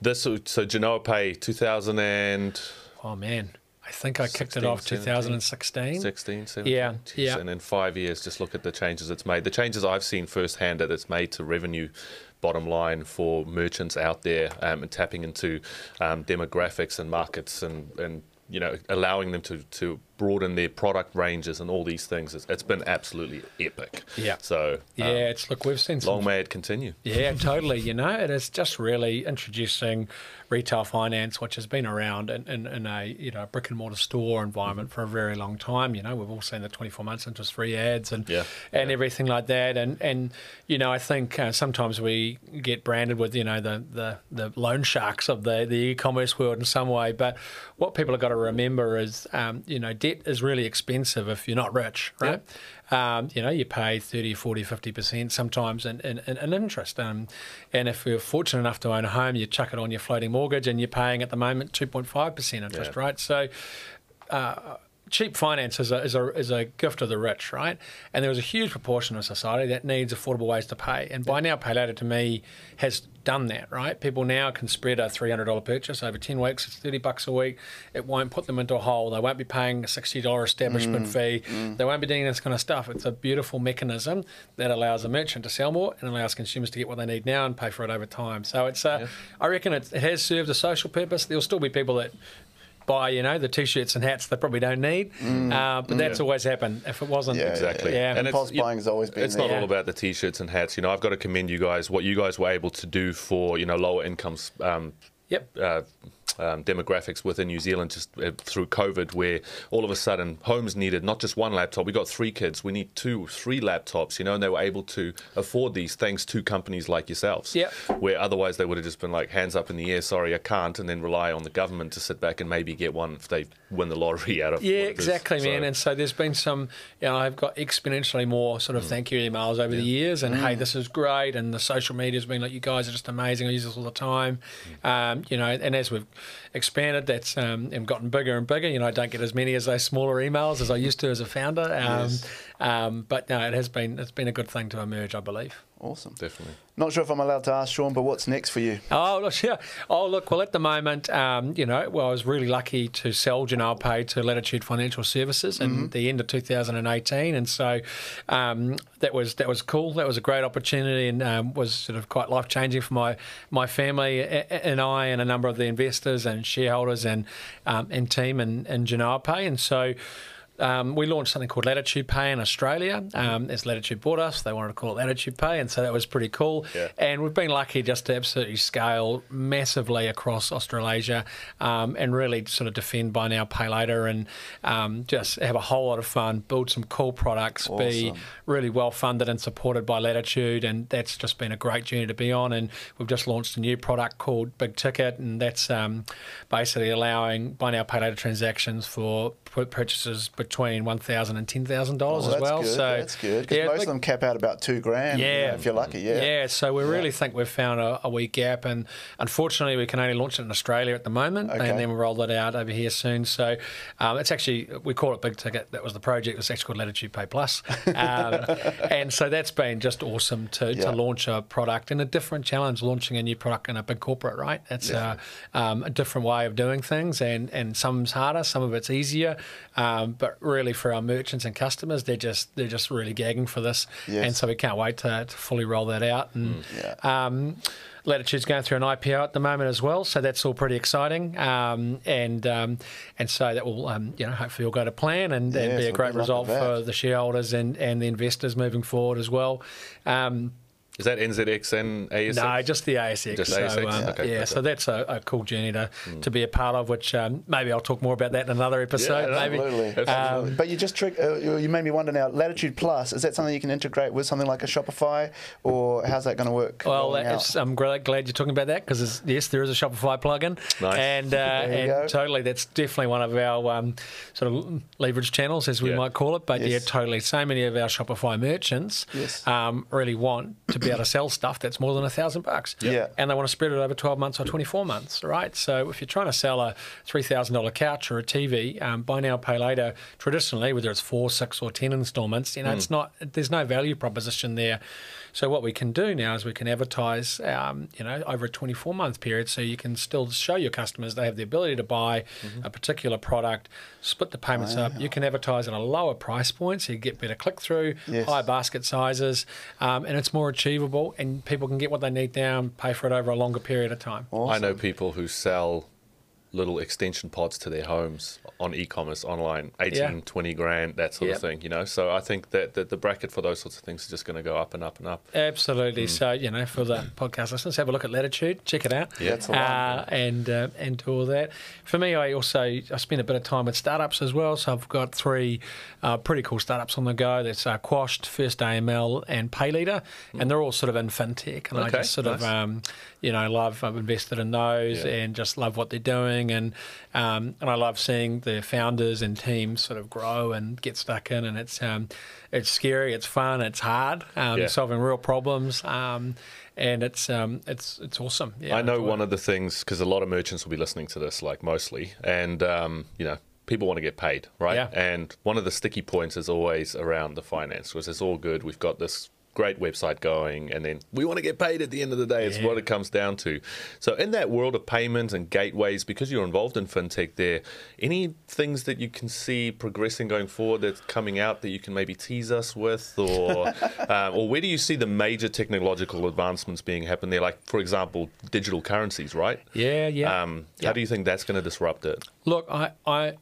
this so Genoa Pay 2000 and Oh man, I think I kicked it off 17. 2016. 16, 17. Yeah, Jeez, yeah. And in five years, just look at the changes it's made. The changes I've seen firsthand that it's made to revenue bottom line for merchants out there um, and tapping into um, demographics and markets and, and you know allowing them to, to broaden their product ranges and all these things. It's, it's been absolutely epic. Yeah. So Yeah, um, it's look, we've seen some long may it continue. Yeah, [laughs] totally. You know, it is just really introducing retail finance, which has been around in, in, in a you know brick and mortar store environment for a very long time. You know, we've all seen the 24 months interest free ads and Yeah. and everything like that. And and you know, I think uh, sometimes we get branded with you know the the, the loan sharks of the the e-commerce world in some way. But what people have got to remember is, um, you know, debt is really expensive if you're not rich, right? Um, you know, you pay 30, 40, 50% sometimes in, in, in, in interest. Um, and if you're fortunate enough to own a home, you chuck it on your floating mortgage and you're paying at the moment 2.5% interest, Yeah. right? So uh, cheap finance is a, is, a, is a gift of the rich, right? And there is a huge proportion of society that needs affordable ways to pay. And buy now, pay later to me has done that, right? People now can spread a $300 purchase over 10 weeks. It's 30 bucks a week. It won't put them into a hole. They won't be paying a $60 establishment fee. They won't be doing this kind of stuff. It's a beautiful mechanism that allows a merchant to sell more and allows consumers to get what they need now and pay for it over time. So it's, uh, I reckon it, it has served a social purpose. There'll still be people that buy, you know, the t-shirts and hats they probably don't need. Uh, but that's always happened. If it wasn't, Yeah, Exactly. Yeah. And Impulse you- buying has always been It's there. not all about the t-shirts and hats. You know, I've got to commend you guys. What you guys were able to do for you know lower incomes. Um, Yep. uh, um, demographics within New Zealand just uh, through COVID, where all of a sudden homes needed not just one laptop. We got three kids. We need two, three laptops. You know, and they were able to afford these thanks to companies like yourselves. Yep. Where otherwise they would have just been like hands up in the air. Sorry, I can't, and then rely on the government to sit back and maybe get one if they win the lottery out of. Yeah, what it is. exactly, man. And so there's been some, you know, I've got exponentially more sort of thank you emails over the years, and hey, this is great, and the social media's been like, you guys are just amazing. I use this all the time, um, you know. And as we've expanded, that's um, and gotten bigger and bigger. You know, I don't get as many as those smaller emails as I used to as a founder. Um, Yes. Um, but no, it has been it's been a good thing to emerge, I believe. Awesome. definitely. Not sure if I'm allowed to ask Shaun, but what's next for you? Oh, look, [laughs] yeah. Oh, look, well, at the moment, um, you know, well, I was really lucky to sell Genoa Pay to Latitude Financial Services in the end of 2018. And so um, that was that was cool. That was a great opportunity and um, was sort of quite life changing for my, my family a- a- and I and a number of the investors and shareholders and, um, and team in, in Genoa Pay. And so um, we launched something called Latitude Pay in Australia. Um, as Latitude bought us, they wanted to call it Latitude Pay, and so that was pretty cool. Yeah. And we've been lucky just to absolutely scale massively across Australasia um, and really sort of defend buy now, pay later, and um, just have a whole lot of fun, build some cool products, be really well funded and supported by Latitude, and that's just been a great journey to be on. And we've just launched a new product called Big Ticket, and that's um, basically allowing buy now, pay later transactions for pur- purchases between one thousand and ten thousand dollars Oh, as well. good. So that's good. 'Cause yeah, most of them cap out about two grand. you know, Yeah. if you're lucky. Yeah. yeah, so we really think we've found a, a wee gap, and unfortunately, we can only launch it in Australia at the moment, Okay. and then we'll roll it out over here soon. So um, it's actually we call it Big Ticket. That was the project. It's actually called Latitude Pay Plus, [laughs] um, and so that's been just awesome to, Yeah. to launch a product and a different challenge, launching a new product in a big corporate. Right, it's uh, um, a different way of doing things, and and some's harder, some of it's easier, um, but really for our merchants and customers, they're just they're just really gagging for this, Yes. and so we can't wait to, to fully roll that out. And Yeah. um, Latitude's going through an IPO at the moment as well, so that's all pretty exciting. Um, and um, and so that will um, you know hopefully all go to plan and, and be a great good result for the shareholders and, and the investors moving forward as well. Um, Is that NZX and ASX? no, just the ASX. Just so, ASX, um, okay, yeah, okay. so that's a, a cool journey to, to be a part of, which um, maybe I'll talk more about that in another episode. no, maybe. Absolutely. Absolutely. but you just trick. Uh, you you made me wonder now. Latitude Plus is that something you can integrate with something like a Shopify, or how's that going to work? Well, rolling I'm glad, glad you're talking about that because yes, there is a Shopify plugin, Nice. and [laughs] uh, There you and go. totally that's definitely one of our um, sort of leverage channels, as we Yeah. might call it. But yeah, totally. So many of our Shopify merchants Yes. um, really want to be able to sell stuff that's more than a thousand bucks, Yeah. and they want to spread it over 12 months or 24 months, right? So if you're trying to sell a three thousand dollar couch or a TV, um, buy now pay later, traditionally whether it's four, six, or ten installments, you know, it's not there's no value proposition there. So what we can do now is we can advertise, um, you know, over a 24 month period, so you can still show your customers they have the ability to buy a particular product, split the payments up. You can advertise at a lower price point, so you get better click through, Yes. higher basket sizes, um, and it's more achievable, and people can get what they need now and pay for it over a longer period of time. I know people who sell little extension pods to their homes on e-commerce online 18 Yeah. 20 grand that sort Yep. of thing you know so i think that, that the bracket for those sorts of things is just going to go up and up and up Absolutely. Mm. So you know, for the podcast listeners, have a look at Latitude, check it out, Yeah, that's the one. uh, and uh, and do all that. For me, I also I spend a bit of time with startups as well. So I've got three uh, pretty cool startups on the go. That's uh, Quashed, First AML, and Payleader, and they're all sort of in fintech. And I just sort of um, you know love I've invested in those Yeah. and just love what they're doing, and um, and I love seeing the founders and teams sort of grow and get stuck in, and it's um, it's scary, it's fun, it's hard, um, Yeah. solving real problems, um, and it's um, it's it's awesome. Yeah, I know one it. of the things because a lot of merchants will be listening to this, like mostly, and um, you know, people want to get paid, right? Yeah. And one of the sticky points is always around the finance, because it's all good. We've got this great website going, and then we want to get paid at the end of the day. It's Yeah. what it comes down to. So, in that world of payments and gateways, because you're involved in fintech, there any things that you can see progressing going forward that's coming out that you can maybe tease us with, or um, [laughs] or where do you see the major technological advancements being happen there? Like, for example, digital currencies, right? Yeah, yeah. Um, Yeah. How do you think that's going to disrupt it? Look, I, I,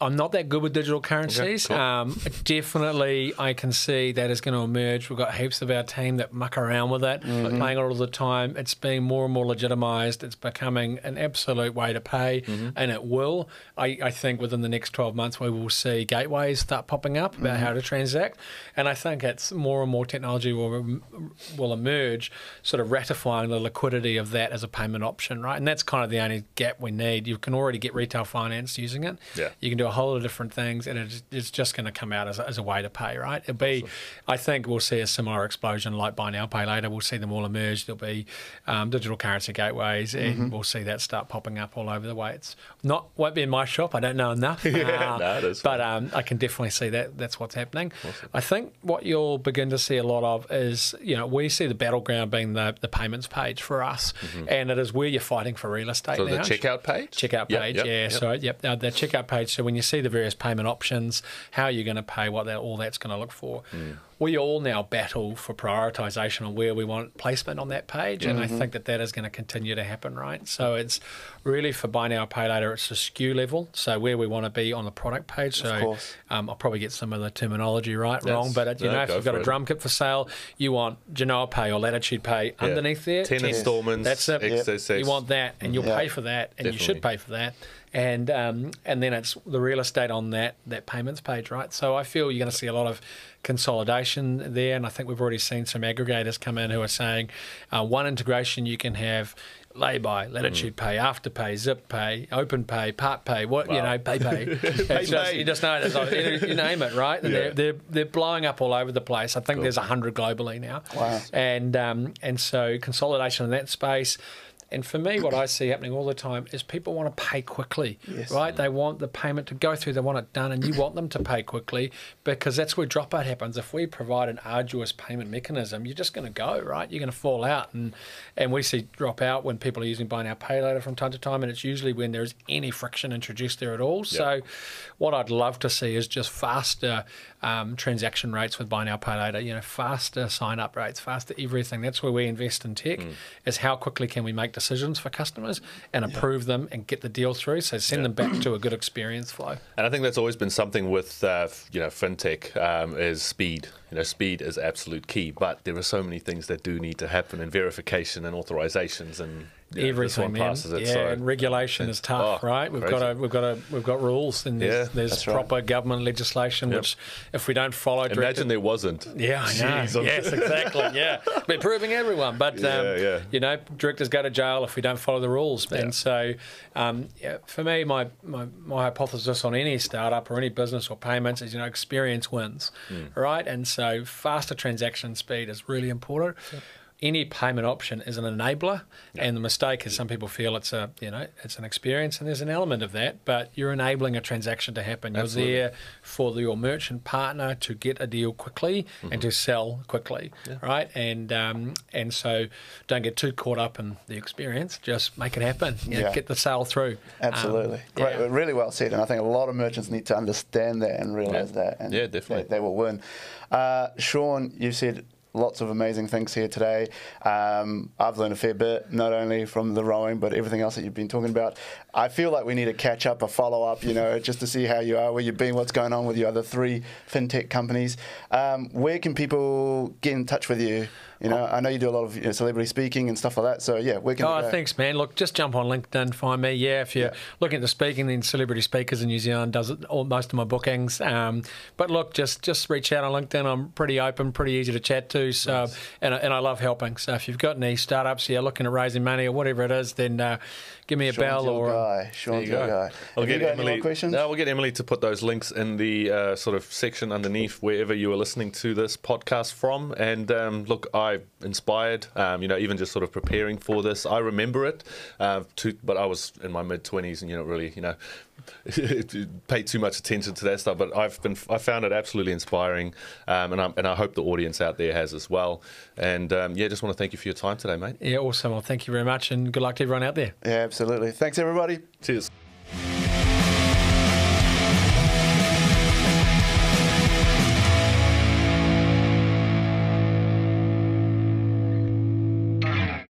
I'm not that good with digital currencies. cool. um, definitely, I can see that is going to emerge. We've got heaps of our team that muck around with it, Mm-hmm. playing it all the time. It's being more and more legitimised. It's becoming an absolute way to pay, Mm-hmm. and it will. I, I think within the next 12 months, we will see gateways start popping up about Mm-hmm. how to transact. And I think it's more and more technology will will emerge, sort of ratifying the liquidity of that as a payment option, right? And that's kind of the only gap we need. You can already get retail finance using it. Yeah. You can do a whole lot of different things, and it's, it's just going to come out as a, as a way to pay, right? It'll be, I think we'll see a similar explosion like buy now, pay later. We'll see them all emerge. There'll be um, digital currency gateways, and we'll see that start popping up all over the way. It's not won't be in my shop. I don't know enough. [laughs] Uh, no, but um, I can definitely see that that's what's happening. I think what you'll begin to see a lot of is, you know, we see the battleground being the, the payments page for us, and it is where you're fighting for real estate Mm-hmm. So now. the checkout page? Checkout Yep, page, yep, yeah. yep. So yep, uh, the checkout page. So when you see the various payment options, how you're going to pay, what that all that's going to look for. Mm. We all now battle for prioritisation on where we want placement on that page, and Mm-hmm. I think that that is going to continue to happen, right? So it's really for buy now, pay later. It's a SKU level, so where we want to be on the product page. So um, I'll probably get some of the terminology right, That's- wrong, but uh, you no, know, if you've got a it. drum kit for sale, you want Genoa Pay or Latitude Pay Yeah. underneath there. 10 installments, That's it. XSS. You want that, and you'll pay for that, and you should pay for that. And um, and then it's the real estate on that that payments page, right? So I feel you're going to see a lot of consolidation there, and I think we've already seen some aggregators come in who are saying uh, one integration you can have lay-by, latitude pay, afterpay, zip pay, open pay, part pay, what you know, [laughs] pay pay. It's just, you just know it's like, you name it, right? Yeah. they're, they're they're blowing up all over the place. I think there's a hundred globally now. Wow. And um, and so consolidation in that space. And for me, what I see happening all the time is people want to pay quickly, Yes. right? They want the payment to go through, they want it done, and you want them to pay quickly because that's where dropout happens. If we provide an arduous payment mechanism, you're just going to go, right? You're going to fall out, and and we see dropout when people are using buy now, pay later from time to time, and it's usually when there's any friction introduced there at all. So, what I'd love to see is just faster um, transaction rates with buy now, pay later. You know, faster sign up rates, faster everything. That's where we invest in tech. Is how quickly can we make decisions for customers and approve them and get the deal through. So send them back to a good experience flow. And I think that's always been something with uh, you know fintech um, is speed. You know, speed is absolute key. But there are so many things that do need to happen, and verification and authorizations and you know, this Everything, one man. passes it. yeah, so and regulation is tough, Oh, right? We've crazy. got to, we've got to, we've got rules, and there's, Yeah, there's that's right. proper government legislation, Yep. which if we don't follow, Imagine directed- there wasn't. Yeah, I know. Jeez, yes, exactly. Yeah, [laughs] we're proving everyone, but um, Yeah, yeah. you know, directors go to jail if we don't follow the rules. And so, um, yeah, for me, my, my my hypothesis on any startup or any business or payments is you know experience wins, Hmm. right? And so, faster transaction speed is really important. Any payment option is an enabler, and the mistake is some people feel it's a you know it's an experience, and there's an element of that, but you're enabling a transaction to happen. You're there for the, your merchant partner to get a deal quickly Mm-hmm. and to sell quickly, right? And um, and so don't get too caught up in the experience. Just make it happen. You know, Yeah. Get the sale through. Absolutely. Um, Great. yeah. Really well said. And I think a lot of merchants need to understand that and realise Yeah. that. And Yeah, definitely. They, they will win. Uh, Shaun, you said lots of amazing things here today. Um, I've learned a fair bit, not only from the rowing, but everything else that you've been talking about. I feel like we need a catch up, a follow up, you know, just to see how you are, where you've been, what's going on with your other three fintech companies. Um, where can people get in touch with you? You know, I know you do a lot of you know, celebrity speaking and stuff like that. So yeah, where can? Oh, they thanks, man. Look, just jump on LinkedIn, find me. Yeah, if you're Yeah. looking to Speaking, then Celebrity Speakers in New Zealand does it, all, most of my bookings. Um, but look, just just reach out on LinkedIn. I'm pretty open, pretty easy to chat to. So, and, I- and I love helping. So if you've got any startups, you're looking at raising money or whatever it is, then uh, give me a Shaun's bell your or. guy. There Shaun's you your go. guy. I'll Have you get got any Emily. more questions? No, we'll get Emily to put those links in the uh, sort of section underneath wherever you are listening to this podcast from. And um, look, I inspired. Um, you know, even just sort of preparing for this, I remember it. Uh, to, but I was in my mid twenties, and you know, really, you know, [laughs] pay too much attention to that stuff. But I've been, I found it absolutely inspiring, um, and I and I hope the audience out there has as well. And um, yeah, just want to thank you for your time today, mate. Yeah, awesome. Well, thank you very much, and good luck to everyone out there. Yeah, absolutely. Thanks, everybody. Cheers.